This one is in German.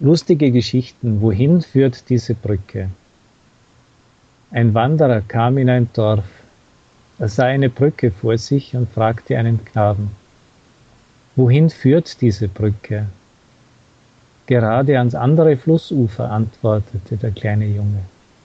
Lustige Geschichten. Wohin führt diese Brücke? Ein Wanderer kam in ein Dorf. Er sah eine Brücke vor sich und fragte einen Knaben, Wohin führt diese Brücke? Gerade ans andere Flussufer, antwortete der kleine Junge.